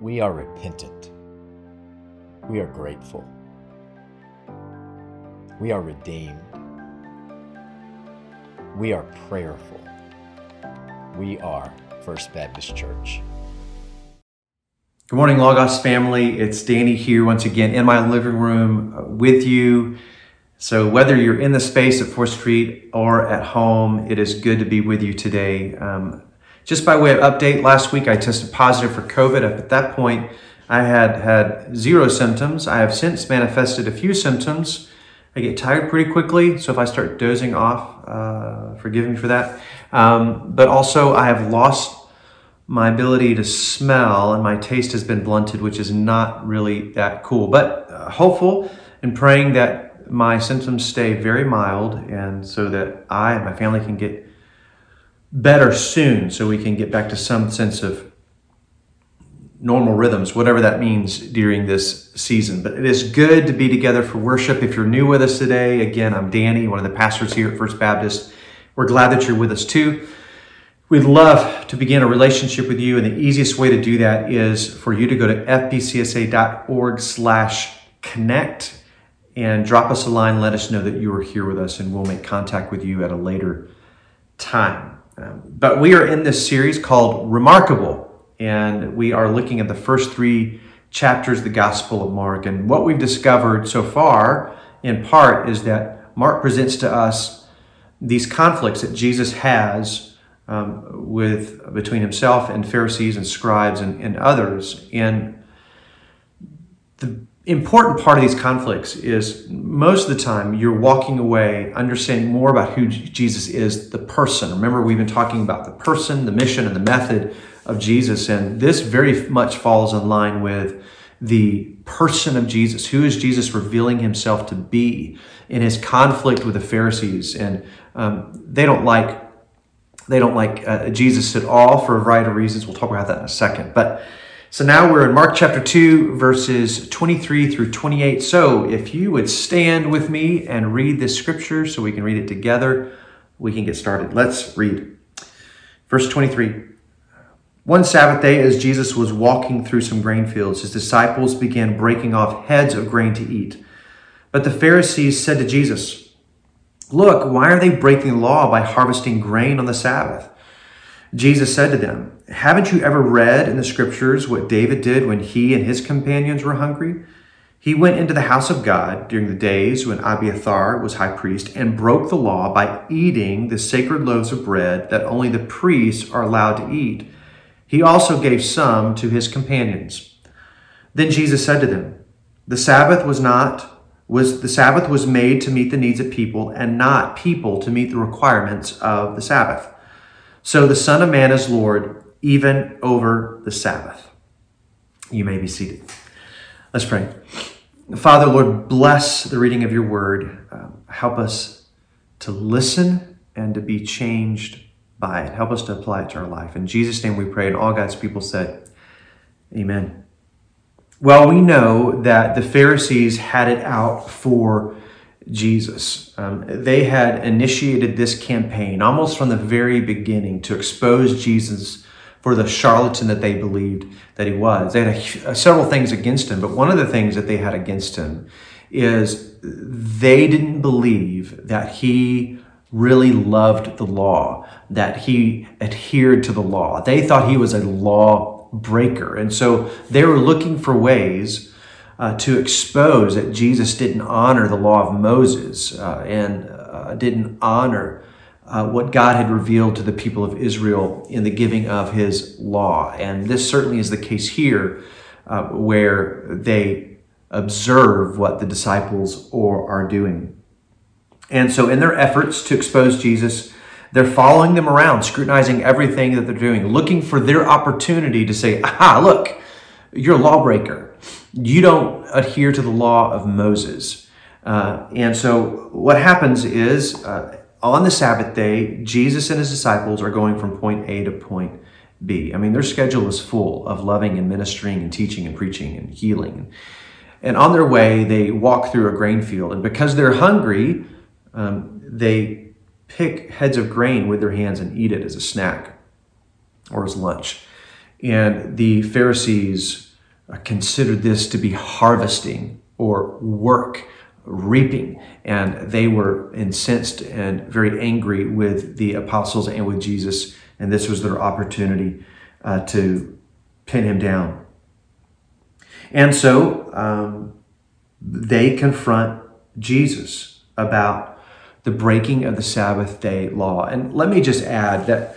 We are repentant. We are grateful. We are redeemed. We are prayerful. We are First Baptist Church. Good morning, Logos family. It's Danny here once again in my living room uh, with you. So, whether you're in the space at 4th Street or at home, it is good to be with you today. Um, just by way of update, last week I tested positive for COVID. At that point, I had had zero symptoms. I have since manifested a few symptoms. I get tired pretty quickly, so if I start dozing off, uh, forgive me for that. Um, but also, I have lost my ability to smell and my taste has been blunted, which is not really that cool. But uh, hopeful and praying that my symptoms stay very mild and so that I and my family can get better soon so we can get back to some sense of normal rhythms, whatever that means during this season. But it is good to be together for worship. If you're new with us today, again, I'm Danny, one of the pastors here at First Baptist. We're glad that you're with us too. We'd love to begin a relationship with you, and the easiest way to do that is for you to go to fbcsa.org slash connect and drop us a line, let us know that you are here with us, and we'll make contact with you at a later time. Um, but we are in this series called Remarkable, and we are looking at the first three chapters of the Gospel of Mark. And what we've discovered so far, in part, is that Mark presents to us these conflicts that Jesus has um, with between himself and Pharisees and scribes and, and others. And the important part of these conflicts is most of the time you're walking away understanding more about who Jesus is, the person. Remember, we've been talking about the person, the mission, and the method of Jesus, and this very much falls in line with the person of Jesus. Who is Jesus revealing himself to be in his conflict with the Pharisees? And um, they don't like they don't like uh, Jesus at all for a variety of reasons. We'll talk about that in a second. But so now we're in Mark chapter 2, verses 23 through 28. So if you would stand with me and read this scripture so we can read it together, we can get started. Let's read. Verse 23. One Sabbath day, as Jesus was walking through some grain fields, his disciples began breaking off heads of grain to eat. But the Pharisees said to Jesus, Look, why are they breaking the law by harvesting grain on the Sabbath? Jesus said to them, Haven't you ever read in the scriptures what David did when he and his companions were hungry? He went into the house of God during the days when Abiathar was high priest and broke the law by eating the sacred loaves of bread that only the priests are allowed to eat. He also gave some to his companions. Then Jesus said to them, The Sabbath was not was the Sabbath was made to meet the needs of people and not people to meet the requirements of the Sabbath. So the Son of Man is Lord even over the Sabbath. You may be seated. Let's pray. Father, Lord, bless the reading of your word. Um, help us to listen and to be changed by it. Help us to apply it to our life. In Jesus' name we pray, and all God's people said, Amen. Well, we know that the Pharisees had it out for Jesus. Um, they had initiated this campaign almost from the very beginning to expose Jesus for the charlatan that they believed that he was. They had a, several things against him, but one of the things that they had against him is they didn't believe that he really loved the law, that he adhered to the law. They thought he was a law breaker. And so they were looking for ways uh, to expose that Jesus didn't honor the law of Moses uh, and uh, didn't honor uh, what God had revealed to the people of Israel in the giving of his law. And this certainly is the case here, uh, where they observe what the disciples are, are doing. And so, in their efforts to expose Jesus, they're following them around, scrutinizing everything that they're doing, looking for their opportunity to say, aha, look, you're a lawbreaker. You don't adhere to the law of Moses. Uh, and so what happens is uh, on the Sabbath day, Jesus and his disciples are going from point A to point B. I mean, their schedule is full of loving and ministering and teaching and preaching and healing. And on their way, they walk through a grain field. And because they're hungry, um, they pick heads of grain with their hands and eat it as a snack or as lunch. And the Pharisees uh, considered this to be harvesting or work, reaping. And they were incensed and very angry with the apostles and with Jesus. And this was their opportunity uh, to pin him down. And so um, they confront Jesus about the breaking of the Sabbath day law. And let me just add that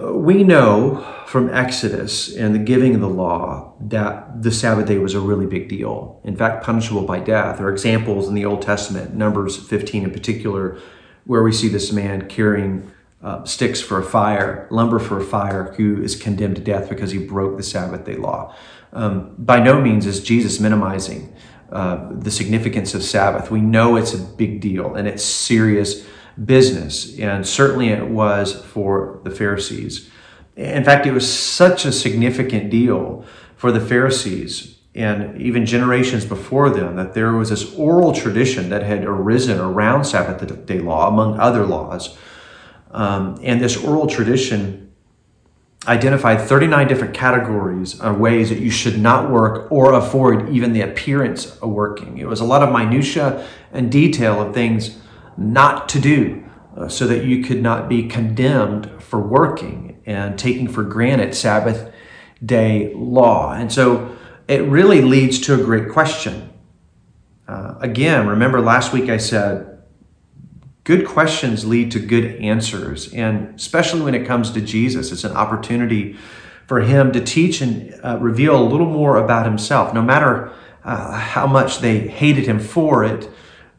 we know from Exodus and the giving of the law that the Sabbath day was a really big deal. In fact, punishable by death. There are examples in the Old Testament, Numbers 15 in particular, where we see this man carrying uh, sticks for a fire, lumber for a fire, who is condemned to death because he broke the Sabbath day law. Um, by no means is Jesus minimizing uh, the significance of Sabbath. We know it's a big deal and it's serious business, and certainly it was for the Pharisees. In fact, it was such a significant deal for the Pharisees and even generations before them that there was this oral tradition that had arisen around Sabbath day law, among other laws. Um, and this oral tradition identified 39 different categories of ways that you should not work or avoid even the appearance of working. It was a lot of minutia and detail of things not to do uh, so that you could not be condemned for working and taking for granted Sabbath day law. And so it really leads to a great question. Uh, again, remember last week I said good questions lead to good answers. And especially when it comes to Jesus, it's an opportunity for him to teach and uh, reveal a little more about himself. No matter uh, how much they hated him for it,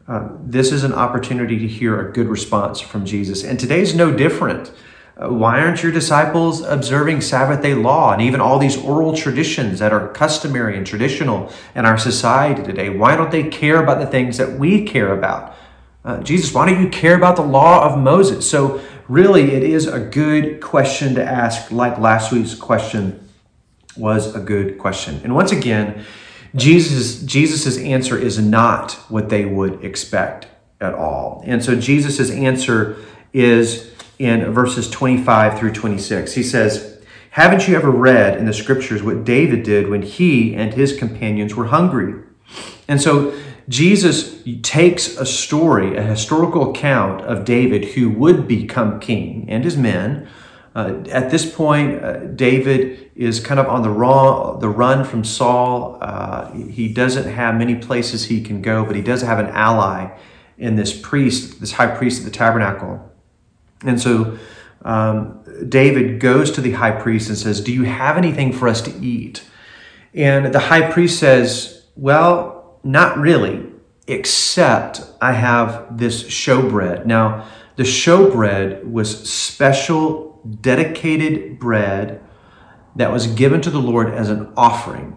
uh, this is an opportunity to hear a good response from Jesus. And today's no different. Uh, why aren't your disciples observing Sabbath day law and even all these oral traditions that are customary and traditional in our society today? Why don't they care about the things that we care about? Uh, Jesus, why don't you care about the law of Moses? So, really, it is a good question to ask, like last week's question was a good question. And once again, Jesus' Jesus's answer is not what they would expect at all. And so Jesus' answer is in verses 25 through 26. He says, Haven't you ever read in the scriptures what David did when he and his companions were hungry? And so Jesus takes a story, a historical account of David who would become king and his men. Uh, at this point, uh, David is kind of on the, raw, the run from Saul. Uh, he doesn't have many places he can go, but he does have an ally in this priest, this high priest at the tabernacle. And so um, David goes to the high priest and says, Do you have anything for us to eat? And the high priest says, Well, not really, except I have this showbread. Now, the showbread was special, dedicated bread that was given to the Lord as an offering.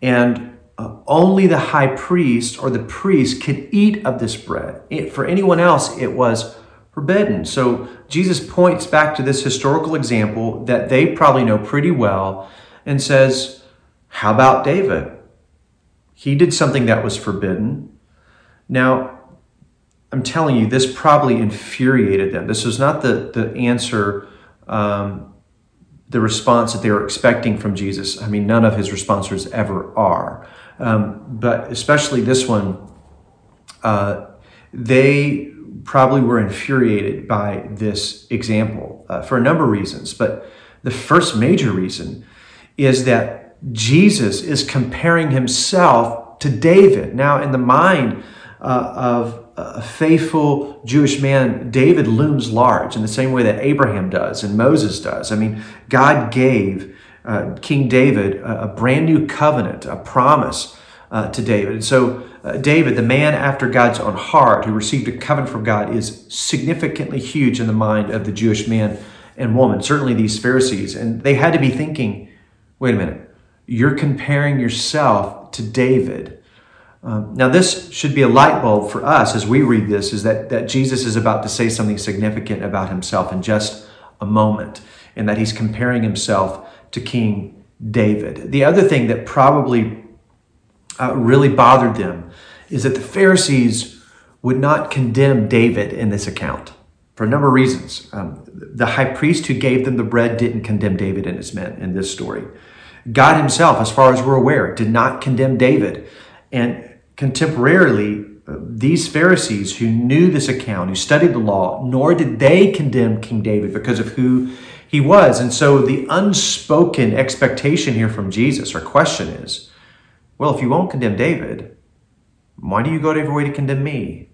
And uh, only the high priest or the priest could eat of this bread. It, for anyone else, it was forbidden. So Jesus points back to this historical example that they probably know pretty well and says, How about David? He did something that was forbidden. Now, I'm telling you, this probably infuriated them. This was not the, the answer, um, the response that they were expecting from Jesus. I mean, none of his responses ever are. Um, but especially this one, uh, they probably were infuriated by this example uh, for a number of reasons. But the first major reason is that Jesus is comparing himself to David. Now, in the mind uh, of a faithful Jewish man, David looms large in the same way that Abraham does and Moses does. I mean, God gave uh, King David a, a, brand new covenant, a promise uh, to David. And so, uh, David, the man after God's own heart, who received a covenant from God, is significantly huge in the mind of the Jewish man and woman, certainly these Pharisees. And they had to be thinking, wait a minute, you're comparing yourself to David. Um, now, this should be a light bulb for us as we read this is that, that Jesus is about to say something significant about himself in just a moment, and that he's comparing himself to King David. The other thing that probably uh, really bothered them is that the Pharisees would not condemn David in this account for a number of reasons. Um, the high priest who gave them the bread didn't condemn David and his men in this story. God Himself, as far as we're aware, did not condemn David. And contemporarily, uh, these Pharisees who knew this account, who studied the law, nor did they condemn King David because of who he was. And so the unspoken expectation here from Jesus or question is well, if you won't condemn David, why do you go to every way to condemn me?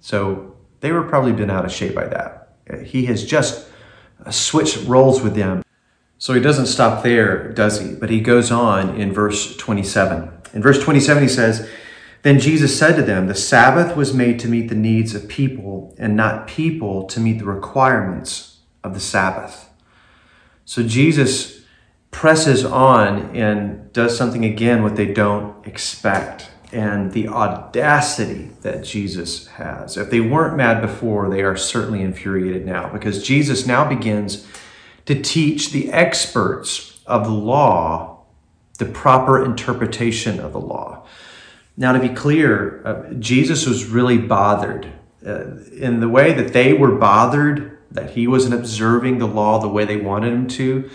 So they were probably been out of shape by that. He has just switched roles with them. So he doesn't stop there, does he? But he goes on in verse 27. In verse 27, he says, Then Jesus said to them, The Sabbath was made to meet the needs of people, and not people to meet the requirements of the Sabbath. So Jesus presses on and does something again what they don't expect and the audacity that Jesus has. If they weren't mad before, they are certainly infuriated now because Jesus now begins to teach the experts of the law the proper interpretation of the law. Now, to be clear, uh, Jesus was really bothered uh, in the way that they were bothered that he wasn't observing the law the way they wanted him to.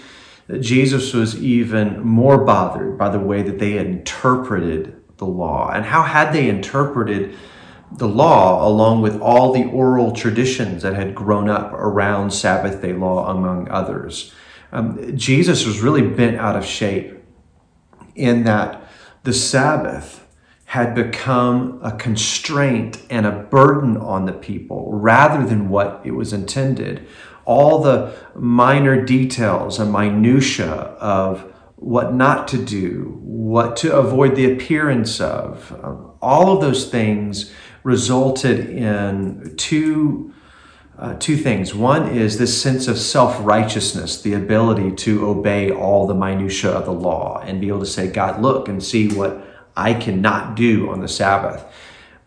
Jesus was even more bothered by the way that they interpreted the law. And how had they interpreted the law along with all the oral traditions that had grown up around Sabbath day law, among others? Um, Jesus was really bent out of shape in that the Sabbath had become a constraint and a burden on the people rather than what it was intended. All the minor details and minutiae of what not to do, what to avoid the appearance of. Um, all of those things resulted in two, uh, two things. One is this sense of self righteousness, the ability to obey all the minutiae of the law and be able to say, God, look and see what I cannot do on the Sabbath.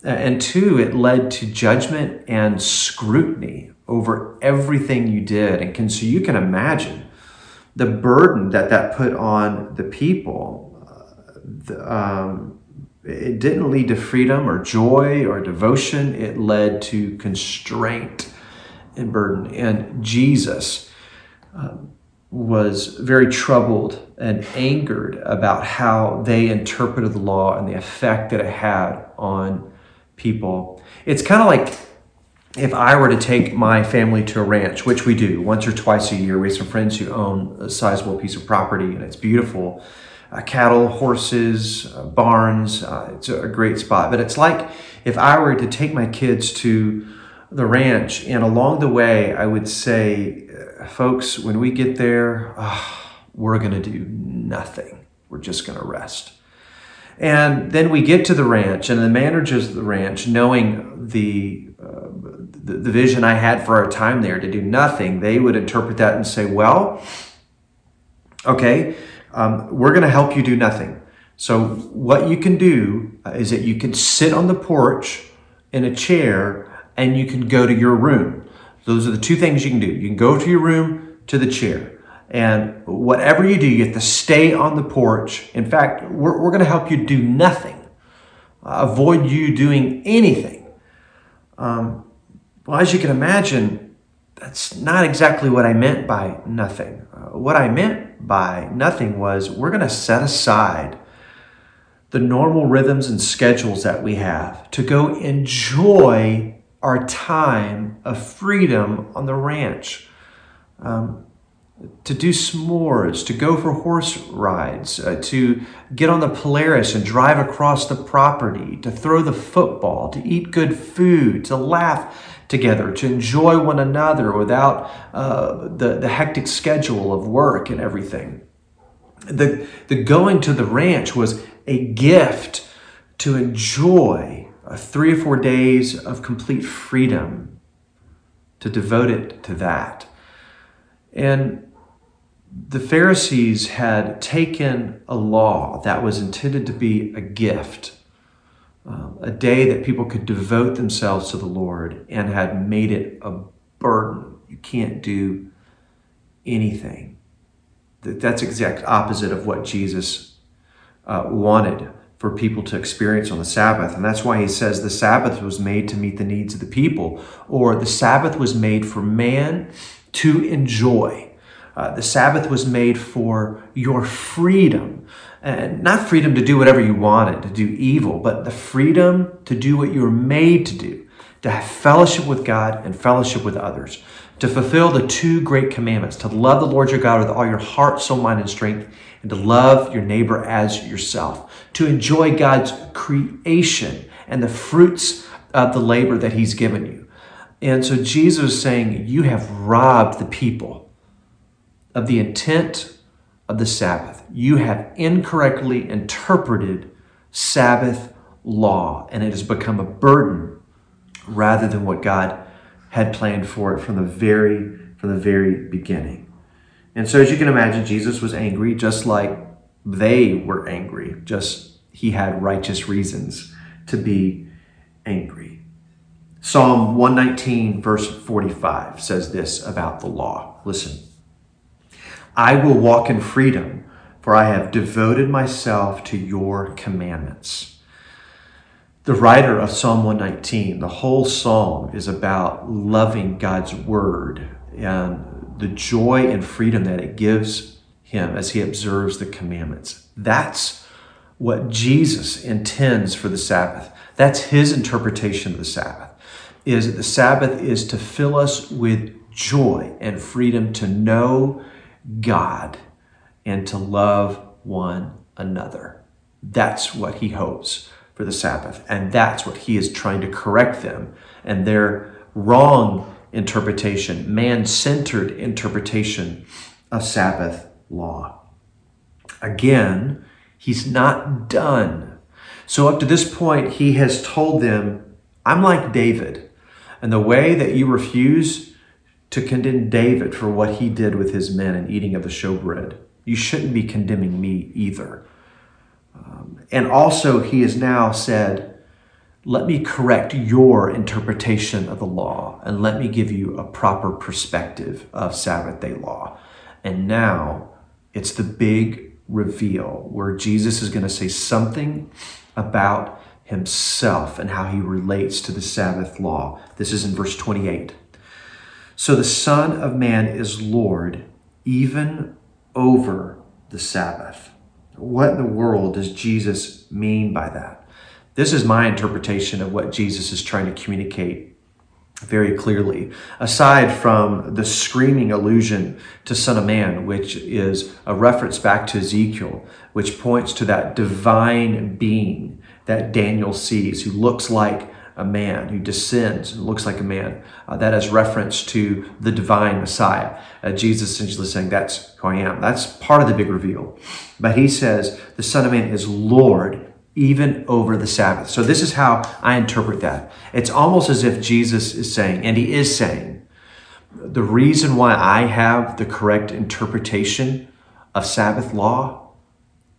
And two, it led to judgment and scrutiny over everything you did. And can, so you can imagine the burden that that put on the people. Uh, um, it didn't lead to freedom or joy or devotion. It led to constraint and burden. And Jesus um, was very troubled and angered about how they interpreted the law and the effect that it had on people. It's kind of like if I were to take my family to a ranch, which we do once or twice a year, we have some friends who own a sizable piece of property and it's beautiful. Uh, cattle, horses, uh, barns, uh, it's a great spot. But it's like if I were to take my kids to the ranch and along the way, I would say, uh, folks, when we get there, oh, we're going to do nothing. We're just going to rest. And then we get to the ranch, and the managers of the ranch, knowing the uh, the, the vision I had for our time there to do nothing, they would interpret that and say, well, okay, um, we're going to help you do nothing. So, what you can do is that you can sit on the porch in a chair and you can go to your room. Those are the two things you can do. You can go to your room to the chair. And whatever you do, you have to stay on the porch. In fact, we're, we're going to help you do nothing, uh, avoid you doing anything. Um, well, as you can imagine, that's not exactly what I meant by nothing. Uh, what I meant by nothing was we're going to set aside the normal rhythms and schedules that we have to go enjoy our time of freedom on the ranch. Um, to do s'mores, to go for horse rides, uh, to get on the Polaris and drive across the property, to throw the football, to eat good food, to laugh together, to enjoy one another without uh, the, the hectic schedule of work and everything. The, the going to the ranch was a gift to enjoy three or four days of complete freedom, to devote it to that. And the Pharisees had taken a law that was intended to be a gift um, a day that people could devote themselves to the Lord and had made it a burden. You can't do anything. That's exact opposite of what Jesus uh, wanted for people to experience on the Sabbath. And that's why he says the Sabbath was made to meet the needs of the people, or the Sabbath was made for man to enjoy. Uh, the Sabbath was made for your freedom. And not freedom to do whatever you wanted, to do evil, but the freedom to do what you were made to do, to have fellowship with God and fellowship with others, to fulfill the two great commandments, to love the Lord your God with all your heart, soul, mind, and strength, and to love your neighbor as yourself, to enjoy God's creation and the fruits of the labor that he's given you. And so Jesus is saying, You have robbed the people of the intent of the Sabbath. You have incorrectly interpreted Sabbath law, and it has become a burden rather than what God had planned for it from the very from the very beginning. And so as you can imagine, Jesus was angry just like they were angry, just he had righteous reasons to be angry. Psalm 119, verse 45 says this about the law. Listen. I will walk in freedom, for I have devoted myself to your commandments. The writer of Psalm 119, the whole psalm is about loving God's word and the joy and freedom that it gives him as he observes the commandments. That's what Jesus intends for the Sabbath. That's his interpretation of the Sabbath. Is that the Sabbath is to fill us with joy and freedom to know God and to love one another. That's what he hopes for the Sabbath. And that's what he is trying to correct them and their wrong interpretation, man centered interpretation of Sabbath law. Again, he's not done. So, up to this point, he has told them, I'm like David. And the way that you refuse to condemn David for what he did with his men and eating of the showbread. You shouldn't be condemning me either. Um, and also, he has now said, Let me correct your interpretation of the law and let me give you a proper perspective of Sabbath day law. And now it's the big reveal where Jesus is going to say something about himself and how he relates to the Sabbath law. This is in verse 28. So the Son of Man is Lord even over the Sabbath. What in the world does Jesus mean by that? This is my interpretation of what Jesus is trying to communicate very clearly. Aside from the screaming allusion to Son of Man, which is a reference back to Ezekiel, which points to that divine being that Daniel sees, who looks like a man who descends and looks like a man. Uh, that is reference to the divine Messiah. Uh, Jesus essentially saying, That's who I am. That's part of the big reveal. But he says, The Son of Man is Lord even over the Sabbath. So this is how I interpret that. It's almost as if Jesus is saying, and he is saying, the reason why I have the correct interpretation of Sabbath law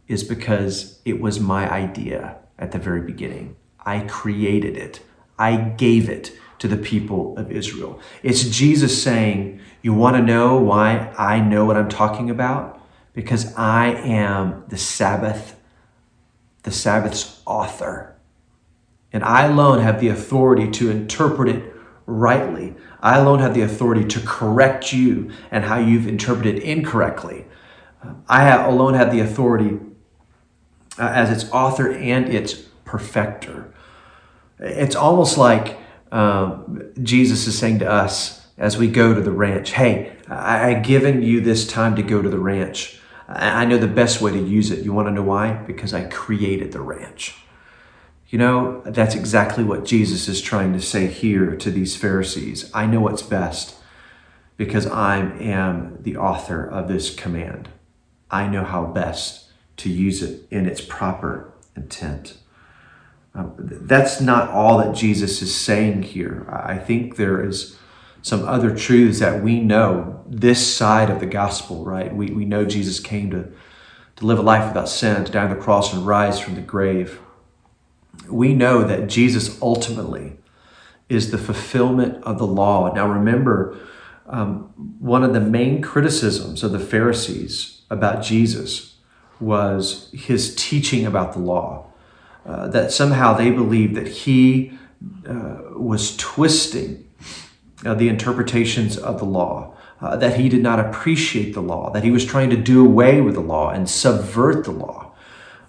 is because it was my idea at the very beginning. I created it. I gave it to the people of Israel. It's Jesus saying, You want to know why I know what I'm talking about? Because I am the Sabbath, the Sabbath's author. And I alone have the authority to interpret it rightly. I alone have the authority to correct you and how you've interpreted incorrectly. I alone have the authority uh, as its author and its perfecter. It's almost like um, Jesus is saying to us as we go to the ranch, Hey, I, I've given you this time to go to the ranch. I, know the best way to use it. You want to know why? Because I created the ranch. You know, that's exactly what Jesus is trying to say here to these Pharisees. I know what's best because I am the author of this command. I know how best to use it in its proper intent. Um, that's not all that Jesus is saying here. I think there is some other truths that we know this side of the gospel, right? We, we know Jesus came to, to live a life without sin, to die on the cross and rise from the grave. We know that Jesus ultimately is the fulfillment of the law. Now, remember, um, one of the main criticisms of the Pharisees about Jesus was his teaching about the law. Uh, that somehow they believed that he uh, was twisting uh, the interpretations of the law, uh, that he did not appreciate the law, that he was trying to do away with the law and subvert the law.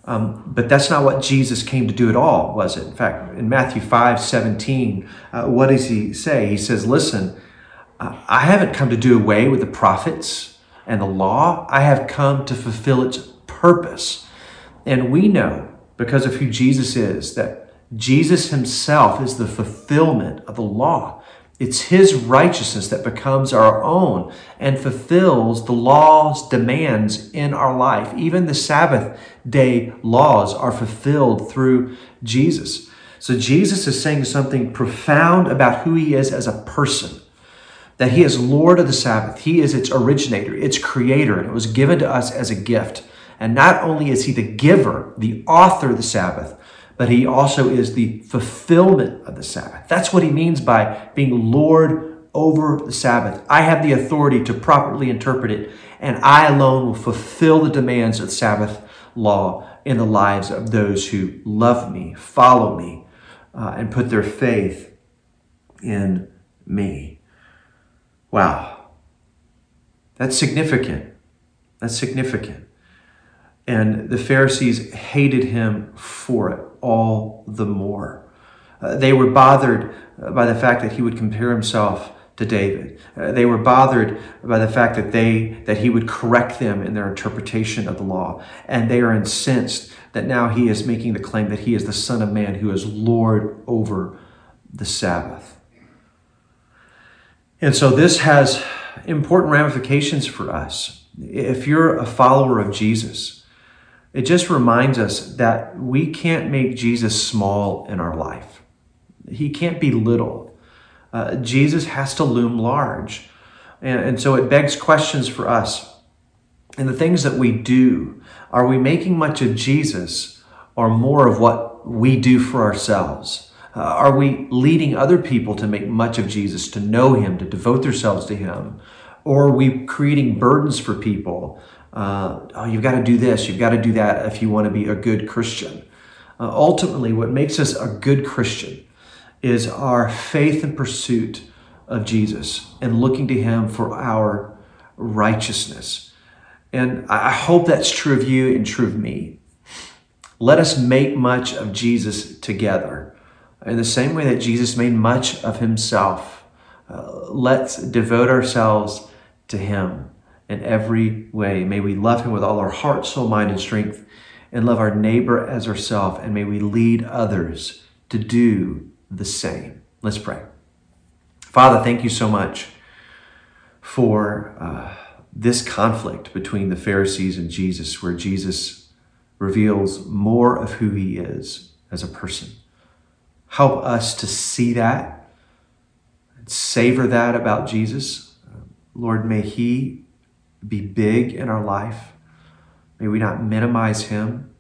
Um, but that's not what Jesus came to do at all, was it? In fact, in Matthew 5 17, uh, what does he say? He says, Listen, uh, I haven't come to do away with the prophets and the law, I have come to fulfill its purpose. And we know, because of who Jesus is, that Jesus himself is the fulfillment of the law. It's his righteousness that becomes our own and fulfills the law's demands in our life. Even the Sabbath day laws are fulfilled through Jesus. So Jesus is saying something profound about who he is as a person. That he is Lord of the Sabbath. He is its originator, its creator, and it was given to us as a gift. And not only is he the giver, the author of the Sabbath, but he also is the fulfillment of the Sabbath. That's what he means by being Lord over the Sabbath. I have the authority to properly interpret it, and I alone will fulfill the demands of the Sabbath law in the lives of those who love me, follow me, uh, and put their faith in me. Wow. That's significant. That's significant. And the Pharisees hated him for it all the more. Uh, they were bothered uh, by the fact that he would compare himself to David. Uh, they were bothered by the fact that they that he would correct them in their interpretation of the law, and they are incensed that now he is making the claim that he is the Son of Man who is Lord over the Sabbath. And so this has important ramifications for us. If you're a follower of Jesus, it just reminds us that we can't make Jesus small in our life. He can't be little. Uh, Jesus has to loom large. And, and so it begs questions for us. And the things that we do, are we making much of Jesus or more of what we do for ourselves? Uh, are we leading other people to make much of Jesus, to know him, to devote themselves to him? Or are we creating burdens for people uh, oh, you've got to do this, you've got to do that if you want to be a good Christian. Uh, ultimately, what makes us a good Christian is our faith and pursuit of Jesus and looking to Him for our righteousness. And I hope that's true of you and true of me. Let us make much of Jesus together. In the same way that Jesus made much of himself, uh, let's devote ourselves to him in every way. May we love him with all our heart, soul, mind, and strength, and love our neighbor as ourselves, and may we lead others to do the same. Let's pray. Father, thank you so much for uh, this conflict between the Pharisees and Jesus, where Jesus reveals more of who he is as a person. Help us to see that savor that about Jesus. Lord, may he be big in our life. May we not minimize him,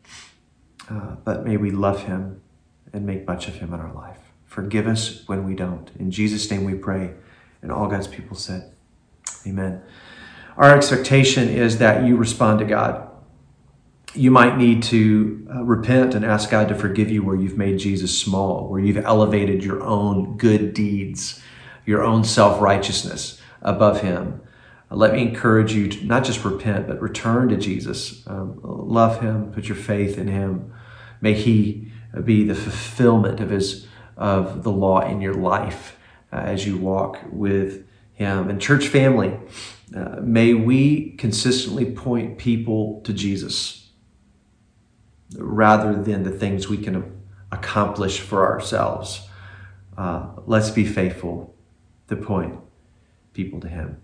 uh, but may we love him and make much of him in our life. Forgive us when we don't. In Jesus' name we pray. And all God's people said, Amen. Our expectation is that you respond to God. You might need to uh, repent and ask God to forgive you where you've made Jesus small, where you've elevated your own good deeds, your own self righteousness above Him. Let me encourage you to not just repent, but return to Jesus. Um, love Him, put your faith in Him. May He be the fulfillment of His of the law in your life uh, as you walk with Him. And church family, uh, may we consistently point people to Jesus rather than the things we can accomplish for ourselves. Uh, let's be faithful to point people to Him.